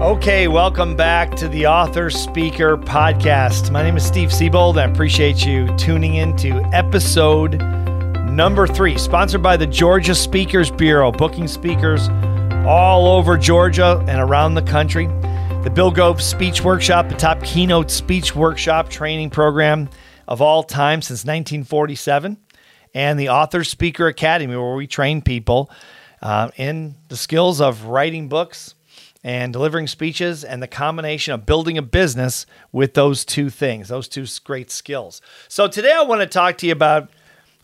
Okay, welcome back to the Author Speaker Podcast. My name is Steve Siebold, I appreciate you tuning in to episode number three, sponsored by the Georgia Speakers Bureau, booking speakers all over Georgia and around the country. The Bill Gove Speech Workshop, the top keynote speech workshop training program of all time since 1947, and the Author Speaker Academy, where we train people uh, in the skills of writing books and delivering speeches and the combination of building a business with those two things, those two great skills. So today I want to talk to you about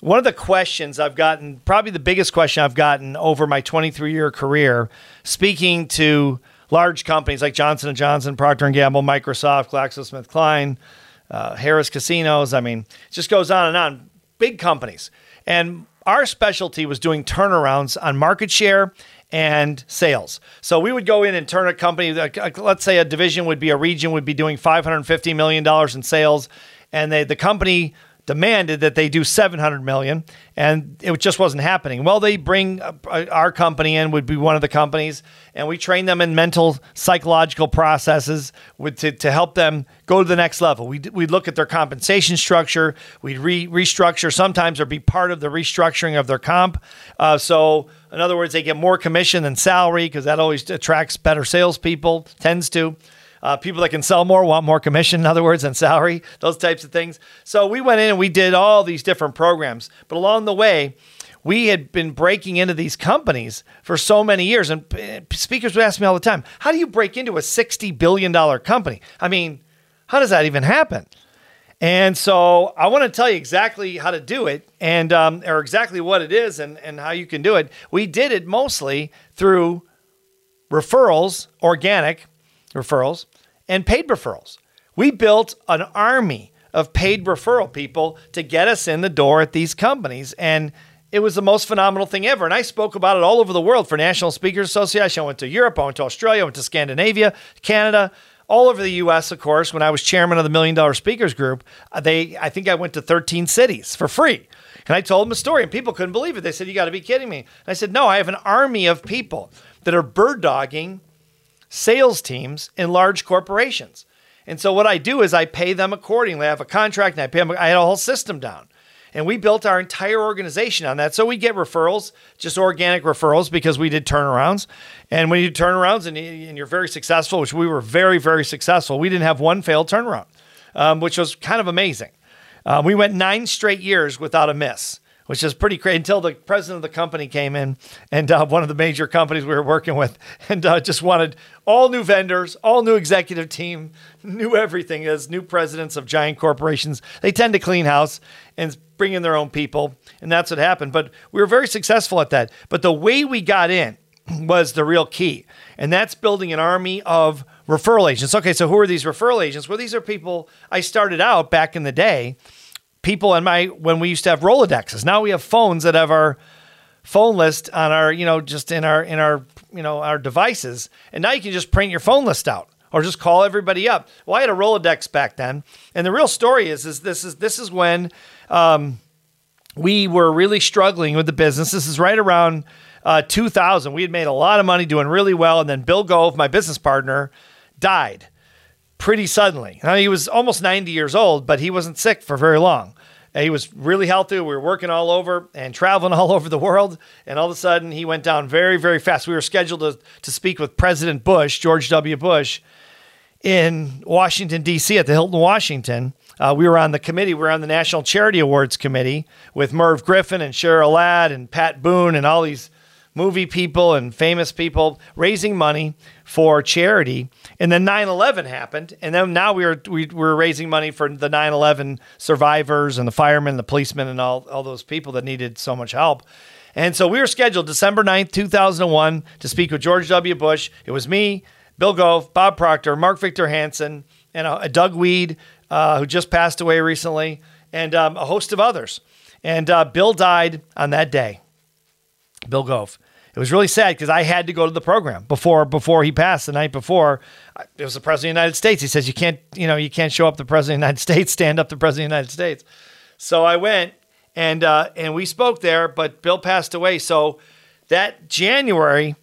one of the questions I've gotten, probably the biggest question I've gotten over my 23 year career, speaking to large companies like Johnson & Johnson, Procter & Gamble, Microsoft, GlaxoSmithKline, uh, Harrah's Casinos. I mean, it just goes on and on. Big companies. And our specialty was doing turnarounds on market share and sales. So we would go in and turn a company, let's say a division would be a region would be doing $550 million in sales, and they, the company demanded that they do 700 million and it just wasn't happening. Well they bring uh, our company in would be one of the companies and we train them in mental psychological processes with, to, to help them go to the next level. We we look at their compensation structure. We re, restructure. Sometimes or be part of the restructuring of their comp. Uh, so in other words they get more commission than salary because that always attracts better salespeople tends to uh, people that can sell more want more commission, in other words, and salary, those types of things. So we went in and we did all these different programs. But along the way, we had been breaking into these companies for so many years. And uh, speakers would ask me all the time, how do you break into a $60 billion company? I mean, how does that even happen? And so I want to tell you exactly how to do it and um, or exactly what it is and, and how you can do it. We did it mostly through referrals, organic referrals, and paid referrals. We built an army of paid referral people to get us in the door at these companies. And it was the most phenomenal thing ever. And I spoke about it all over the world for National Speakers Association. I went to Europe, I went to Australia, I went to Scandinavia, Canada, all over the US, of course. When I was chairman of the Million Dollar Speakers Group, uh, they I think I went to 13 cities for free. And I told them a story, and people couldn't believe it. They said, You got to be kidding me. And I said, No, I have an army of people that are bird dogging sales teams in large corporations. And so what I do is I pay them accordingly. I have a contract and I pay them. I had a whole system down. And we built our entire organization on that. So we get referrals, just organic referrals because we did turnarounds. And when you do turnarounds and, you're very successful, which we were very, very successful, we didn't have one failed turnaround, um, which was kind of amazing. Uh, we went nine straight years without a miss which is pretty crazy until the president of the company came in and uh, one of the major companies we were working with and uh, just wanted all new vendors, all new executive team, new everything as new presidents of giant corporations. They tend to clean house and bring in their own people. And that's what happened. But we were very successful at that. But the way we got in was the real key. And that's building an army of referral agents. Okay, so who are these referral agents? Well, these are people I started out back in the day people in my when we used to have Rolodexes. Now we have phones that have our phone list on our, you know, just in our in our, you know, our devices. And now you can just print your phone list out or just call everybody up. Well, I had a Rolodex back then, and the real story is is this is this is when um, we were really struggling with the business. This is right around uh, 2000. We had made a lot of money, doing really well, and then Bill Gove, my business partner, died pretty suddenly. Now, he was almost 90 years old, but he wasn't sick for very long. He was really healthy. We were working all over and traveling all over the world. And all of a sudden, he went down very, very fast. We were scheduled to, to speak with President Bush, George W. Bush, in Washington, D.C., at the Hilton, Washington. Uh, we were on the committee. We were on the National Charity Awards Committee with Merv Griffin and Cheryl Ladd and Pat Boone and all these movie people and famous people raising money for charity. And then 9/11 happened, and then now we were we were raising money for the 9/11 survivors and the firemen, the policemen, and all all those people that needed so much help. And so we were scheduled December 9th, 2001 to speak with George W. Bush. It was me, Bill Gove, Bob Proctor, Mark Victor Hansen, and a, Doug Wead, uh, who just passed away recently, and um, a host of others. And uh, Bill died on that day. Bill Gove. It was really sad because I had to go to the program before before he passed the night before. It was the president of the United States. He says you can't you know you can't show up the president of the United States, stand up the president of the United States. So I went and uh, and we spoke there, but Bill passed away. So that January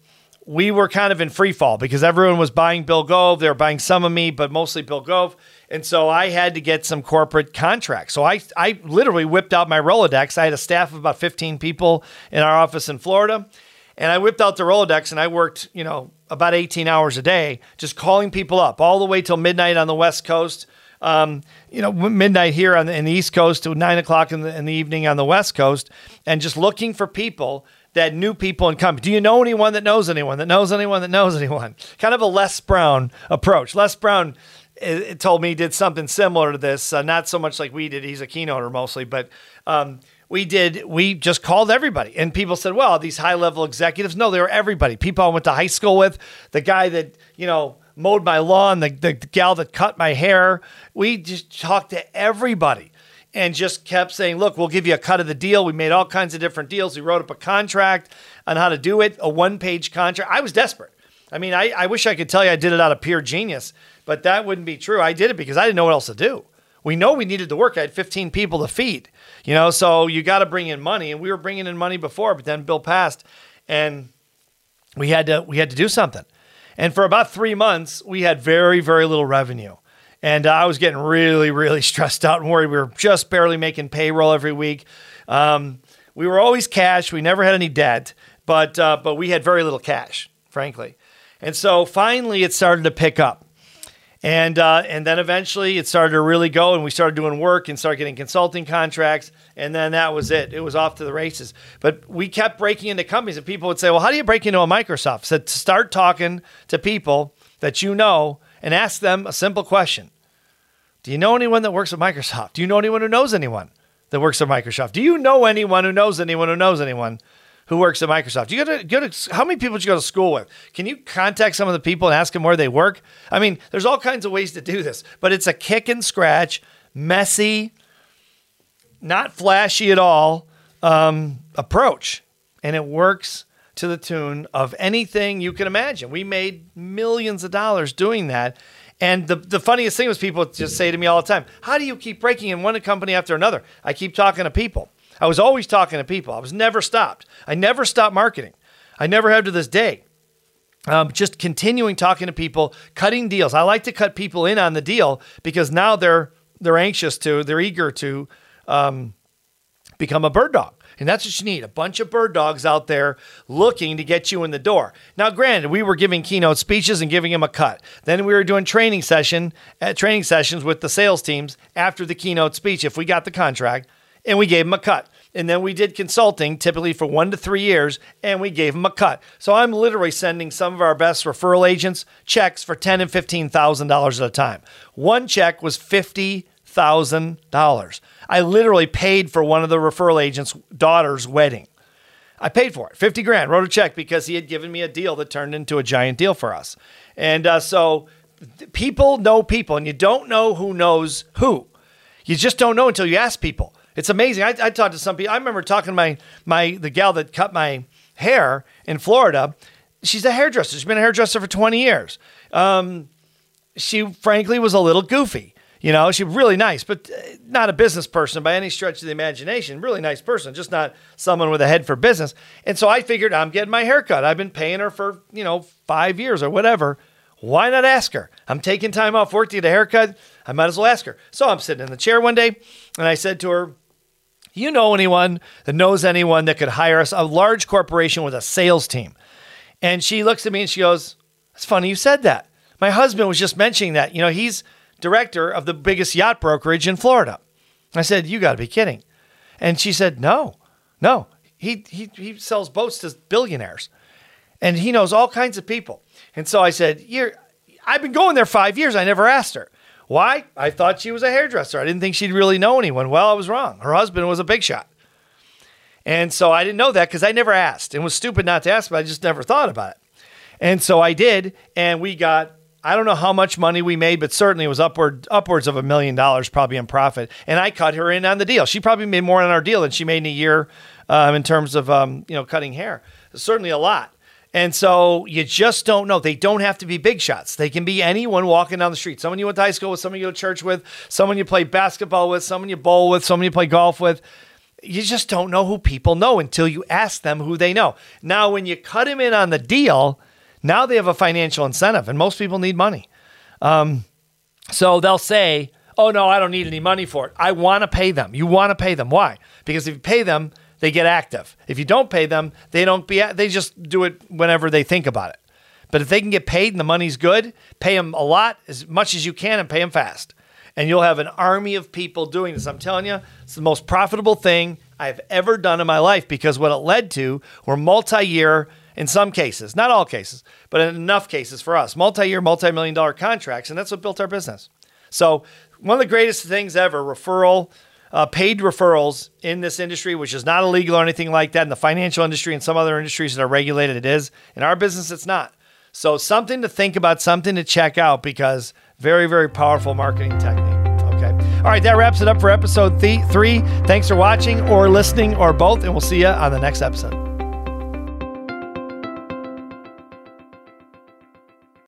we were kind of in free fall because everyone was buying Bill Gove. They were buying some of me, but mostly Bill Gove. And so I had to get some corporate contracts. So I, I literally whipped out my Rolodex. I had a staff of about 15 people in our office in Florida. And I whipped out the Rolodex and I worked, you know, about 18 hours a day, just calling people up all the way till midnight on the West Coast. Um, you know, midnight here on the, in the East Coast to nine o'clock in the, in the evening on the West Coast, and just looking for people that knew people in company. Do you know anyone that knows anyone that knows anyone that knows anyone? Kind of a Les Brown approach. Les Brown it, it told me he did something similar to this, uh, not so much like we did. He's a keynoter mostly, but um, we did. We just called everybody, and people said, "Well, these high level executives." No, they were everybody. People I went to high school with, the guy that you know mowed my lawn, the, the, the gal that cut my hair. We just talked to everybody and just kept saying, look, we'll give you a cut of the deal. We made all kinds of different deals. We wrote up a contract on how to do it, a one page contract. I was desperate. I mean, I, I wish I could tell you I did it out of pure genius, but that wouldn't be true. I did it because I didn't know what else to do. We know we needed to work. I had 15 people to feed, you know, so you got to bring in money. And we were bringing in money before, but then Bill passed and we had to, we had to do something. And for about three months, we had very, very little revenue. And I was getting really, really stressed out and worried. We were just barely making payroll every week. Um, we were always cash. We never had any debt, but uh, but we had very little cash, frankly. And so finally, it started to pick up. And uh, and then eventually it started to really go, and we started doing work and started getting consulting contracts, and then that was it. It was off to the races. But we kept breaking into companies, and people would say, "Well, how do you break into a Microsoft?" said, "Start talking to people that you know and ask them a simple question: Do you know anyone that works at Microsoft? Do you know anyone who knows anyone that works at Microsoft? Do you know anyone who knows anyone who knows anyone?" Who works at Microsoft. You go to go to how many people did you go to school with? Can you contact some of the people and ask them where they work? I mean, there's all kinds of ways to do this, but it's a kick and scratch, messy, not flashy at all um, approach, and it works to the tune of anything you can imagine. We made millions of dollars doing that. And the, the funniest thing was people just say to me all the time, How do you keep breaking in one company after another? I keep talking to people. I was always talking to people. I was never stopped. I never stopped marketing. I never have to this day. Um, just continuing talking to people, cutting deals. I like to cut people in on the deal because now they're they're anxious to, they're eager to um, become a bird dog. And that's what you need a bunch of bird dogs out there looking to get you in the door. Now, granted, we were giving keynote speeches and giving them a cut. Then we were doing training session, at training sessions with the sales teams after the keynote speech if we got the contract, and we gave them a cut. And then we did consulting, typically for one to three years, and we gave them a cut. So I'm literally sending some of our best referral agents checks for ten and fifteen thousand dollars at a time. One check was fifty thousand dollars. I literally paid for one of the referral agents' daughter's wedding. I paid for it, fifty grand. Wrote a check because he had given me a deal that turned into a giant deal for us. And uh, so people know people, and you don't know who knows who. You just don't know until you ask people. It's amazing. I, I talked to some people. I remember talking to my my the gal that cut my hair in Florida. She's a hairdresser. She's been a hairdresser for 20 years. Um, she frankly was a little goofy. You know, she's really nice, but uh, not a business person by any stretch of the imagination. Really nice person, just not someone with a head for business. And so I figured I'm getting my hair cut. I've been paying her for, you know, five years or whatever. Why not ask her? I'm taking time off work to get a haircut. I might as well ask her. So I'm sitting in the chair one day and I said to her, you know anyone that knows anyone that could hire us, a large corporation with a sales team? And she looks at me and she goes, It's funny you said that. My husband was just mentioning that. You know, he's director of the biggest yacht brokerage in Florida. I said, You got to be kidding. And she said, No, no. He, he, he sells boats to billionaires and he knows all kinds of people. And so I said, You're, I've been going there five years. I never asked her. Why? I thought she was a hairdresser. I didn't think she'd really know anyone. Well, I was wrong. Her husband was a big shot. And so I didn't know that because I never asked. It was stupid not to ask, but I just never thought about it. And so I did, and we got I don't know how much money we made, but certainly it was upward upwards of a million dollars probably in profit. And I cut her in on the deal. She probably made more on our deal than she made in a year um, in terms of um, you know cutting hair. Certainly a lot. And so you just don't know. They don't have to be big shots. They can be anyone walking down the street. Someone you went to high school with, someone you go to church with, someone you play basketball with, someone you bowl with, someone you play golf with. You just don't know who people know until you ask them who they know. Now, when you cut them in on the deal, Now they have a financial incentive, and most people need money. Um, so they'll say, Oh, no, I don't need any money for it. I want to pay them. You want to pay them. Why? Because if you pay them, they get active. If you don't pay them, they don't be, they just do it whenever they think about it. But if they can get paid and the money's good, pay them a lot, as much as you can, and pay them fast. And you'll have an army of people doing this. I'm telling you, it's the most profitable thing I've ever done in my life because what it led to were multi year, in some cases, not all cases, but in enough cases for us, multi year, multi million dollar contracts. And that's what built our business. So, one of the greatest things ever referral, uh, paid referrals in this industry, which is not illegal or anything like that. In the financial industry and some other industries that are regulated, it is. In our business, it's not. So, something to think about, something to check out because very, very powerful marketing technique. Okay. All right, that wraps it up for episode th- three. Thanks for watching or listening or both, and we'll see you on the next episode.